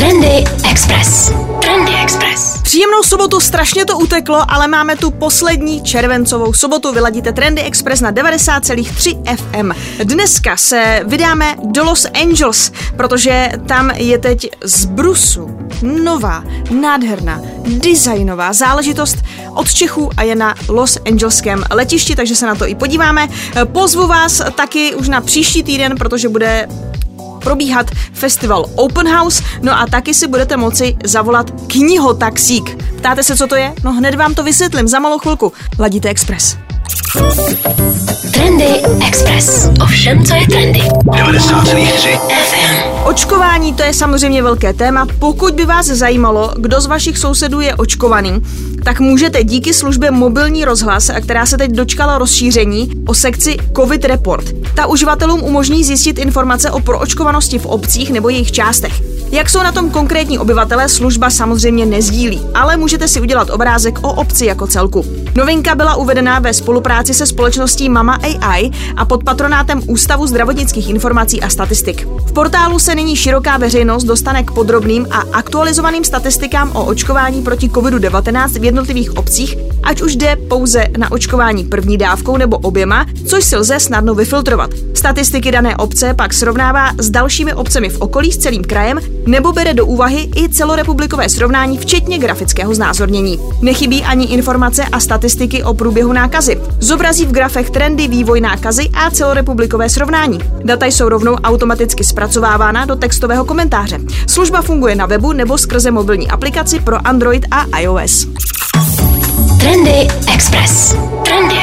Trendy Express. Trendy Express. Příjemnou sobotu, strašně to uteklo, ale máme tu poslední červencovou sobotu. Vyladíte Trendy Express na 90,3 FM. Dneska se vydáme do Los Angeles, protože tam je teď z Brusu nová, nádherná, designová záležitost od Čechů a je na Los Angeleském letišti, takže se na to i podíváme. Pozvu vás taky už na příští týden, protože bude probíhat festival Open House, no a taky si budete moci zavolat knihotaxík. Ptáte se, co to je? No hned vám to vysvětlím za malou chvilku. Ladíte Express. Trendy Express. Ovšem, co je trendy. 90,3 FM. Očkování to je samozřejmě velké téma. Pokud by vás zajímalo, kdo z vašich sousedů je očkovaný, tak můžete díky službě Mobilní rozhlas, která se teď dočkala rozšíření, o sekci COVID Report. Ta uživatelům umožní zjistit informace o proočkovanosti v obcích nebo jejich částech. Jak jsou na tom konkrétní obyvatelé, služba samozřejmě nezdílí, ale můžete si udělat obrázek o obci jako celku. Novinka byla uvedena ve spolupráci se společností Mama AI a pod patronátem Ústavu zdravotnických informací a statistik. V portálu se nyní široká veřejnost dostane k podrobným a aktualizovaným statistikám o očkování proti COVID-19 v jednotlivých obcích, ať už jde pouze na očkování první dávkou nebo oběma, což si lze snadno vyfiltrovat. Statistiky dané obce pak srovnává s dalšími obcemi v okolí s celým krajem nebo bere do úvahy i celorepublikové srovnání, včetně grafického znázornění. Nechybí ani informace a statistiky o průběhu nákazy. Zobrazí v grafech trendy, vývoj nákazy a celorepublikové srovnání. Data jsou rovnou automaticky zpracovávána do textového komentáře. Služba funguje na webu nebo skrze mobilní aplikaci pro Android a iOS. Trendy Express.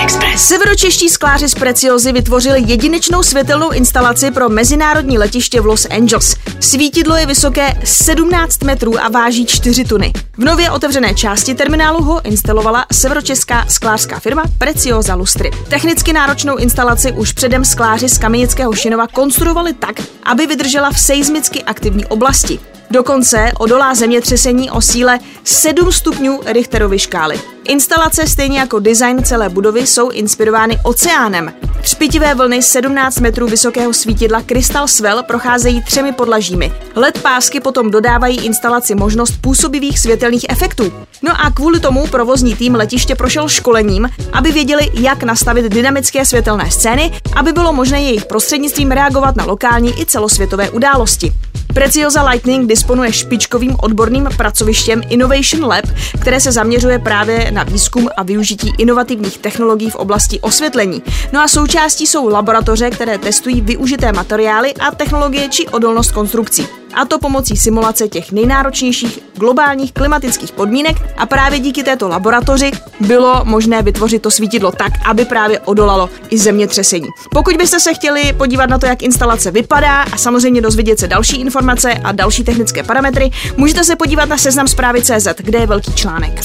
Express. Severočeští skláři z Preciozy vytvořili jedinečnou světelnou instalaci pro mezinárodní letiště v Los Angeles. Svítidlo je vysoké 17 metrů a váží 4 tuny. V nově otevřené části terminálu ho instalovala severočeská sklářská firma Precioza Lustry. Technicky náročnou instalaci už předem skláři z Kamenického Šinova konstruovali tak, aby vydržela v seismicky aktivní oblasti. Dokonce odolá zemětřesení o síle 7 stupňů Richterovy škály. Instalace stejně jako design celé budovy jsou inspirovány oceánem. Třpitivé vlny 17 metrů vysokého svítidla Crystal Swell procházejí třemi podlažími. LED pásky potom dodávají instalaci možnost působivých světelných efektů. No a kvůli tomu provozní tým letiště prošel školením, aby věděli, jak nastavit dynamické světelné scény, aby bylo možné jejich prostřednictvím reagovat na lokální i celosvětové události. Preciosa Lightning disponuje špičkovým odborným pracovištěm Innovation Lab, které se zaměřuje právě na výzkum a využití inovativních technologií v oblasti osvětlení. No a součástí jsou laboratoře, které testují využité materiály a technologie či odolnost konstrukcí. A to pomocí simulace těch nejnáročnějších globálních klimatických podmínek a právě díky této laboratoři bylo možné vytvořit to svítidlo tak, aby právě odolalo i zemětřesení. Pokud byste se chtěli podívat na to, jak instalace vypadá a samozřejmě dozvědět se další informace a další technické parametry, můžete se podívat na seznam zprávy CZ, kde je velký článek.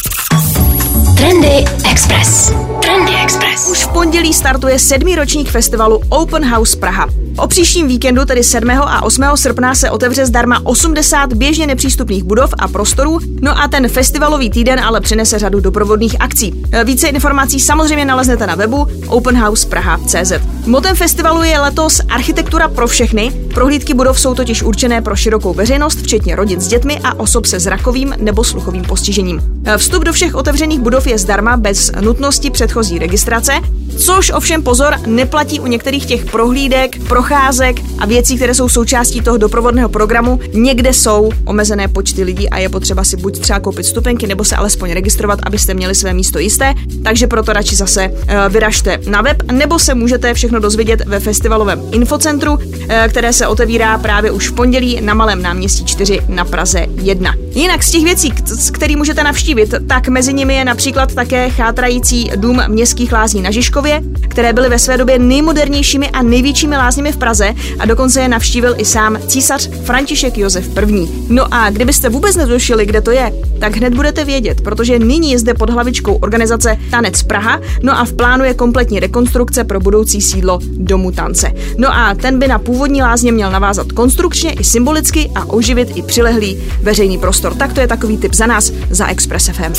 Trendy Express. Trendy Express. Už v pondělí startuje sedmý ročník festivalu Open House Praha. O příštím víkendu, tedy 7. a 8. srpna, se otevře zdarma 80 běžně nepřístupných budov a prostorů, no a ten festivalový týden ale přinese řadu doprovodných akcí. Více informací samozřejmě naleznete na webu openhousepraha.cz. Motem festivalu je letos architektura pro všechny. Prohlídky budov jsou totiž určené pro širokou veřejnost, včetně rodin s dětmi a osob se zrakovým nebo sluchovým postižením. Vstup do všech otevřených budov je zdarma bez nutnosti předchozí registrace, což ovšem pozor neplatí u některých těch prohlídek, procházek a věcí, které jsou součástí toho doprovodného programu. Někde jsou omezené počty lidí a je potřeba si buď třeba koupit stupenky nebo se alespoň registrovat, abyste měli své místo jisté, takže proto radši zase uh, vyražte na web, nebo se můžete všechno dozvědět ve festivalovém infocentru, uh, které se otevírá právě už v pondělí na Malém náměstí 4 na Praze 1. Jinak z těch věcí, které můžete navštívit, tak mezi nimi je například také chátrající dům městských lázní na Žižkově, které byly ve své době nejmodernějšími a největšími lázněmi v Praze a dokonce je navštívil i sám císař František Josef I. No a kdybyste vůbec netušili, kde to je, tak hned budete vědět, protože nyní je zde pod hlavičkou organizace Tanec Praha, no a v plánu je kompletní rekonstrukce pro budoucí sídlo Domu tance. No a ten by na původní lázně měl navázat konstrukčně i symbolicky a oživit i přilehlý veřejný prostor. Tak to je takový tip za nás, za Express FM.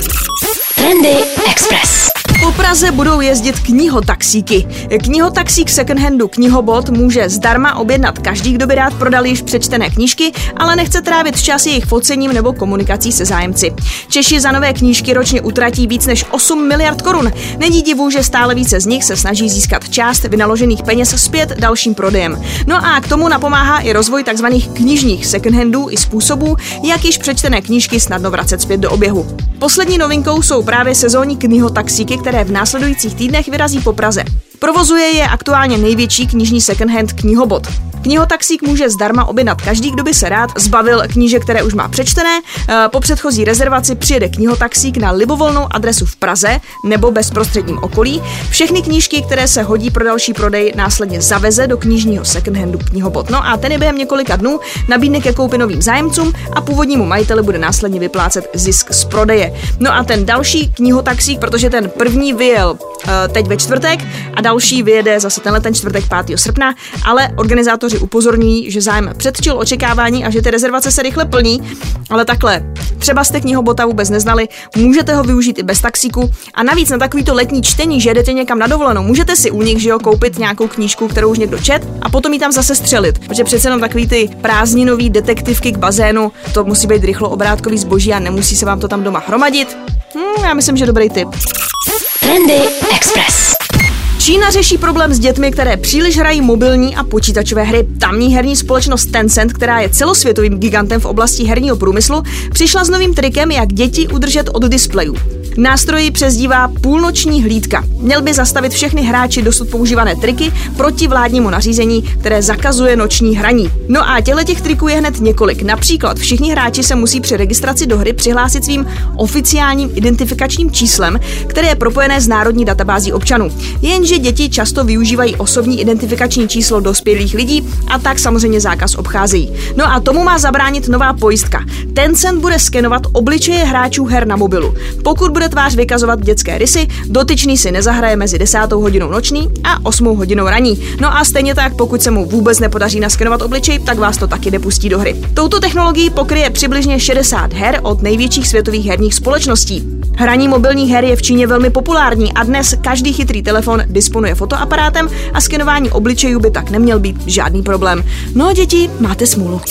Trendy Express. Po Praze budou jezdit knihotaxíky. Knihotaxík secondhandu Knihobot může zdarma objednat každý, kdo by rád prodal již přečtené knížky, ale nechce trávit čas jejich focením nebo komunikací se zájemci. Češi za nové knížky ročně utratí víc než 8 miliard korun. Není divu, že stále více z nich se snaží získat část vynaložených peněz zpět dalším prodejem. No a k tomu napomáhá i rozvoj tzv. knižních secondhandů i způsobů, jak již přečtené knížky snadno vracet zpět do oběhu. Poslední novinkou jsou právě sezónní knihotaxíky, které v následujících týdnech vyrazí po Praze. Provozuje je aktuálně největší knižní secondhand knihobot. Knihotaxík může zdarma objednat každý, kdo by se rád zbavil knížek, které už má přečtené. Eh, po předchozí rezervaci přijede knihotaxík na libovolnou adresu v Praze nebo bezprostředním okolí. Všechny knížky, které se hodí pro další prodej, následně zaveze do knižního secondhandu knihobot. No a ten je během několika dnů nabídne ke koupi novým zájemcům a původnímu majiteli bude následně vyplácet zisk z prodeje. No a ten další knihotaxík, protože ten první vyjel Eh, teď ve čtvrtek a další vyjede zase tenhle ten čtvrtek 5. srpna, ale organizátoři upozorňují, že zájem předčil očekávání a že ty rezervace se rychle plní, ale takhle, třeba jste knihobota vůbec neznali, můžete ho využít i bez taxíku a navíc na takovýto letní čtení, že jedete někam na dovolenou, můžete si u nich, že jo, koupit nějakou knížku, kterou už někdo čet a potom ji tam zase střelit, protože přece jenom takový ty prázdninový detektivky k bazénu, to musí být rychlo obrátkový zboží a nemusí se vám to tam doma hromadit. Hmm, já myslím, že dobrý tip. Trendy Express. Čína řeší problém s dětmi, které příliš hrají mobilní a počítačové hry. Tamní herní společnost Tencent, která je celosvětovým gigantem v oblasti herního průmyslu, přišla s novým trikem, jak děti udržet od displejů. Nástroji přezdívá půlnoční hlídka. Měl by zastavit všechny hráči dosud používané triky proti vládnímu nařízení, které zakazuje noční hraní. No a těchto těch triků je hned několik. Například všichni hráči se musí při registraci do hry přihlásit svým oficiálním identifikačním číslem, které je propojené s národní databází občanů. Jenže děti často využívají osobní identifikační číslo dospělých lidí a tak samozřejmě zákaz obcházejí. No a tomu má zabránit nová pojistka. Tencent bude skenovat obličeje hráčů her na mobilu. Pokud bude bude tvář vykazovat dětské rysy, dotyčný si nezahraje mezi 10. hodinou noční a 8. hodinou raní. No a stejně tak, pokud se mu vůbec nepodaří naskenovat obličej, tak vás to taky nepustí do hry. Touto technologií pokryje přibližně 60 her od největších světových herních společností. Hraní mobilních her je v Číně velmi populární a dnes každý chytrý telefon disponuje fotoaparátem a skenování obličejů by tak neměl být žádný problém. No děti, máte smůlu.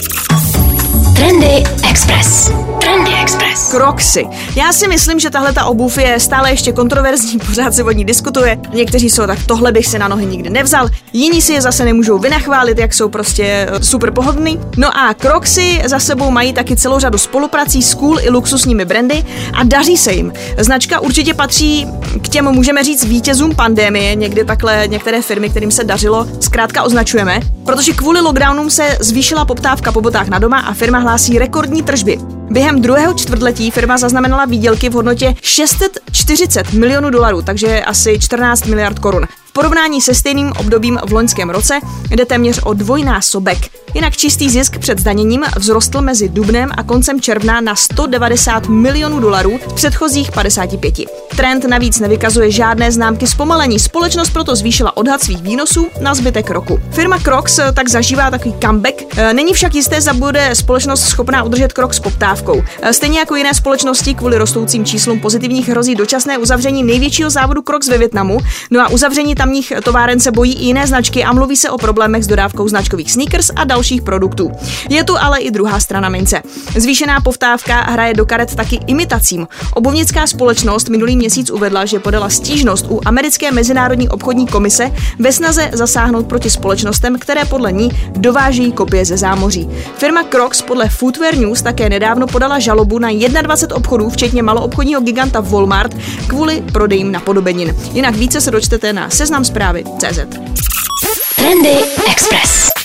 Trendy Express. Crocsy. Já si myslím, že tahle ta obuv je stále ještě kontroverzní, pořád se o ní diskutuje. Někteří jsou tak, tohle bych si na nohy nikdy nevzal. Jiní si je zase nemůžou vynachválit, jak jsou prostě eh, super pohodlný. No a Crocsy za sebou mají taky celou řadu spoluprací s cool i luxusními brandy a daří se jim. Značka určitě patří k těm, můžeme říct, vítězům pandemie. Někdy takhle některé firmy, kterým se dařilo, zkrátka označujeme, protože kvůli lockdownům se zvýšila poptávka po botách na doma a firma hlásí rekordní tržby. Během druhého čtvrtletí firma zaznamenala výdělky v hodnotě 640 milionů dolarů, takže asi 14 miliard korun. Porovnání se stejným obdobím v loňském roce jde téměř o dvojnásobek. Jinak čistý zisk před zdaněním vzrostl mezi dubnem a koncem června na 190 milionů dolarů z předchozích 55. Trend navíc nevykazuje žádné známky zpomalení. Společnost proto zvýšila odhad svých výnosů na zbytek roku. Firma Crocs tak zažívá takový comeback. E, není však jisté, zda bude společnost schopná udržet krok s poptávkou. E, stejně jako jiné společnosti kvůli rostoucím číslům pozitivních hrozí dočasné uzavření největšího závodu Crocs ve Větnamu. No a uzavření tamních továren se bojí i jiné značky a mluví se o problémech s dodávkou značkových sneakers a dalších produktů. Je tu ale i druhá strana mince. Zvýšená povtávka hraje do karet taky imitacím. Obovnická společnost minulý měsíc uvedla, že podala stížnost u americké mezinárodní obchodní komise ve snaze zasáhnout proti společnostem, které podle ní dováží kopie ze zámoří. Firma Crocs podle Footwear News také nedávno podala žalobu na 21 obchodů, včetně maloobchodního giganta Walmart, kvůli prodejím napodobenin. Jinak více se dočtete na seznam zprávy CZ. Trendy Express.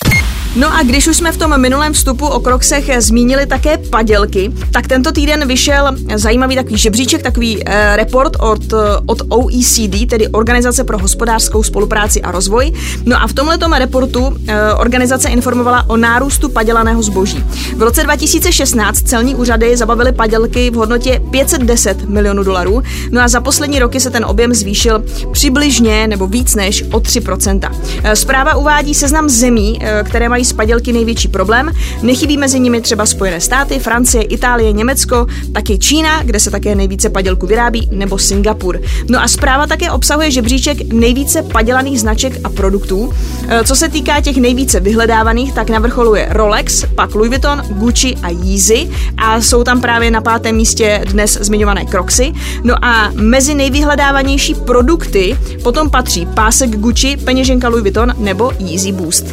No a když už jsme v tom minulém vstupu o Kroxech zmínili také padělky, tak tento týden vyšel zajímavý takový žebříček, takový eh, report od, od OECD, tedy Organizace pro hospodářskou spolupráci a rozvoj. No a v tomto reportu eh, organizace informovala o nárůstu padělaného zboží. V roce 2016 celní úřady zabavily padělky v hodnotě 510 milionů dolarů, no a za poslední roky se ten objem zvýšil přibližně nebo víc než o 3%. Eh, zpráva uvádí seznam zemí, které mají s padělky největší problém. Nechybí mezi nimi třeba Spojené státy, Francie, Itálie, Německo, taky Čína, kde se také nejvíce padělku vyrábí, nebo Singapur. No a zpráva také obsahuje žebříček nejvíce padělaných značek a produktů. E, co se týká těch nejvíce vyhledávaných, tak na vrcholu je Rolex, pak Louis Vuitton, Gucci a Yeezy a jsou tam právě na pátém místě dnes zmiňované Crocsy. No a mezi nejvyhledávanější produkty potom patří pásek Gucci, peněženka Louis Vuitton nebo Yeezy Boost.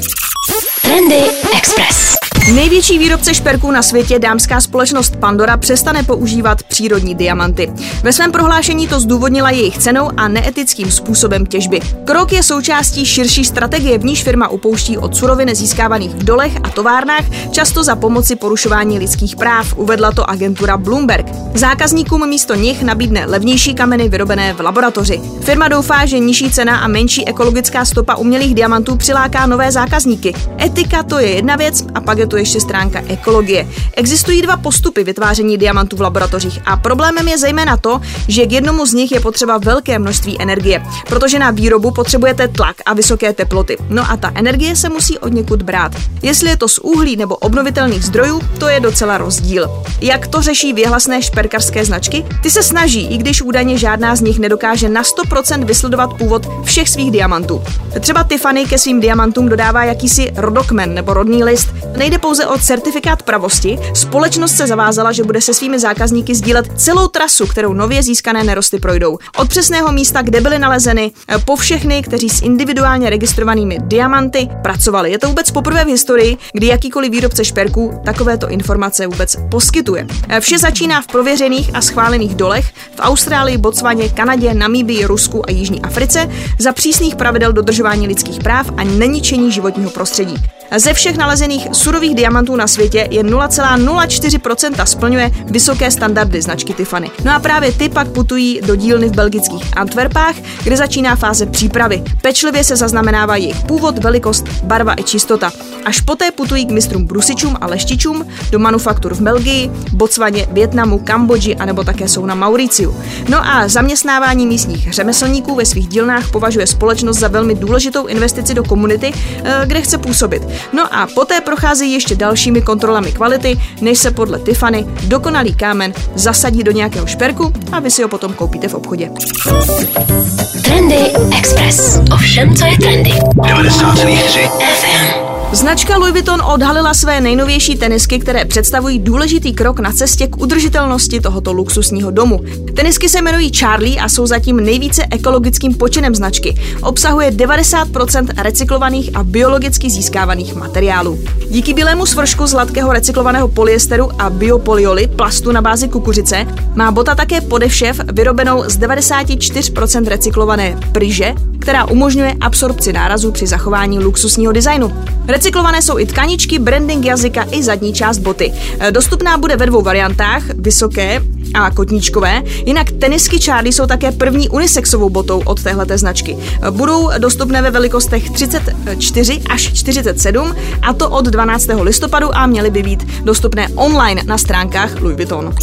Trendy Express. Největší výrobce šperků na světě, dámská společnost Pandora, přestane používat přírodní diamanty. Ve svém prohlášení to zdůvodnila jejich cenou a neetickým způsobem těžby. Krok je součástí širší strategie, v níž firma upouští od surovin získávaných v dolech a továrnách, často za pomoci porušování lidských práv, uvedla to agentura Bloomberg. Zákazníkům místo nich nabídne levnější kameny vyrobené v laboratoři. Firma doufá, že nižší cena a menší ekologická stopa umělých diamantů přiláká nové zákazníky. Etika to je jedna věc a pak je to ještě stránka ekologie. Existují dva postupy vytváření diamantů v laboratořích a problémem je zejména to, že k jednomu z nich je potřeba velké množství energie, protože na výrobu potřebujete tlak a vysoké teploty. No a ta energie se musí od někud brát. Jestli je to z uhlí nebo obnovitelných zdrojů, to je docela rozdíl. Jak to řeší věhlasné šperkarské značky? Ty se snaží, i když údajně žádná z nich nedokáže na 100% vysledovat původ všech svých diamantů. Třeba Tiffany ke svým diamantům dodává jakýsi rodokmen nebo rodný list. Nejde pouze o certifikát pravosti, společnost se zavázala, že bude se svými zákazníky sdílet celou trasu, kterou nově získané nerosty projdou. Od přesného místa, kde byly nalezeny, eh, po všechny, kteří s individuálně registrovanými diamanty pracovali. Je to vůbec poprvé v historii, kdy jakýkoliv výrobce šperků takovéto informace vůbec poskytuje. Eh, vše začíná v prověřených a schválených dolech v Austrálii, Botswaně, Kanadě, Namíbii, Rusku a Jižní Africe za přísných pravidel dodržování lidských práv a neničení životního prostředí. Ze všech nalezených surových diamantů na světě je 0,04% splňuje vysoké standardy značky Tiffany. No a právě ty pak putují do dílny v belgických Antwerpách, kde začíná fáze přípravy. Pečlivě se zaznamenává jejich původ, velikost, barva i čistota. Až poté putují k mistrům brusičům a leštičům do manufaktur v Belgii, Botswaně, Větnamu, Kambodži a nebo také jsou na Mauriciu. No a zaměstnávání místních řemeslníků ve svých dílnách považuje společnost za velmi důležitou investici do komunity, eh, kde chce působit. No a poté procházejí ještě dalšími kontrolami kvality, než se podle Tiffany dokonalý kámen zasadí do nějakého šperku a vy si ho potom koupíte v obchodě. Trendy Express. Ovšem, co je trendy. 90,3 FM. Značka Louis Vuitton odhalila své nejnovější tenisky, které představují důležitý krok na cestě k udržitelnosti tohoto luxusního domu. Tenisky se jmenují Charlie a jsou zatím nejvíce ekologickým počinem značky. Obsahuje 90% recyklovaných a biologicky získávaných materiálů. Díky bílému svršku z hladkého recyklovaného polyesteru a biopolioly plastu na bázi kukuřice má bota také podevšev vyrobenou z 94% recyklované pryže, která umožňuje absorpci nárazu při zachování luxusního designu. Jsou i tkaničky, branding jazyka i zadní část boty. E, Dostupná bude ve dvou variantách, vysoké a kotníčkové. Jinak tenisky Charlie jsou také první unisexovou botou od téhleté značky. E, Budou dostupné ve velikostech 34 až 47 a to od 12. listopadu a měly by být dostupné online na stránkách Louis Vuitton.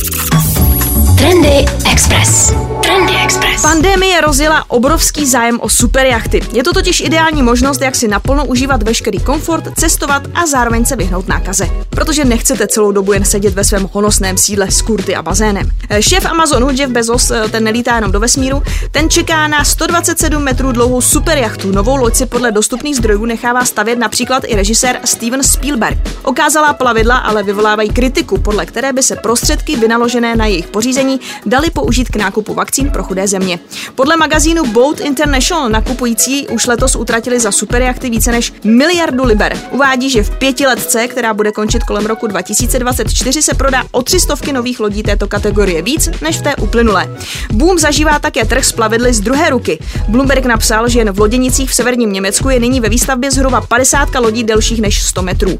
Trendy Express. Trendy Express. Pandemie rozjela obrovský zájem o superjachty. Je to totiž ideální možnost, jak si naplno užívat veškerý komfort, cestovat a zároveň se vyhnout nákaze. Protože nechcete celou dobu jen sedět ve svém honosném sídle s kurty a bazénem. Šéf Amazonu Jeff Bezos, eh, ten nelítá jenom do vesmíru, ten čeká na 127 metrů dlouhou superjachtu. Novou loď si podle dostupných zdrojů nechává stavět například i režisér Steven Spielberg. Okázalá plavidla ale vyvolávají kritiku, podle které by se prostředky vynaložené na jejich pořízení dali použít k nákupu vakcín pro chudé země. Podle magazínu Boat International nakupující už letos utratili za superjachty více než miliardu liber. Uvádí, že v pětiletce, která bude končit kolem roku 2024, se prodá o tři stovky nových lodí této kategorie víc než v té uplynulé. Boom zažívá také trh s plavidly z druhé ruky. Bloomberg napsal, že jen v loděnicích v severním Německu je nyní ve výstavbě zhruba 50 lodí delších než 100 metrů.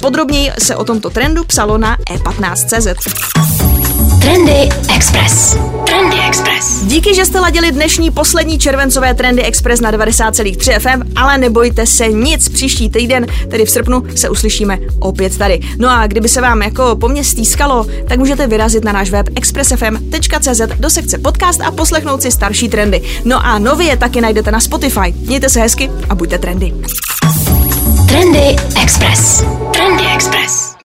Podrobněji se o tomto trendu psalo na E e15.cz. Trendy Express. Trendy Express. Díky, že jste ladili dnešní poslední červencové Trendy Express na 90,3 FM, ale nebojte se nic, příští týden, tedy v srpnu, se uslyšíme opět tady. No a kdyby se vám jako po mně stýskalo, tak můžete vyrazit na náš web expressfm.cz do sekce podcast a poslechnout si starší trendy. No a nově je taky najdete na Spotify. Mějte se hezky a buďte trendy. Trendy Express. Trendy Express.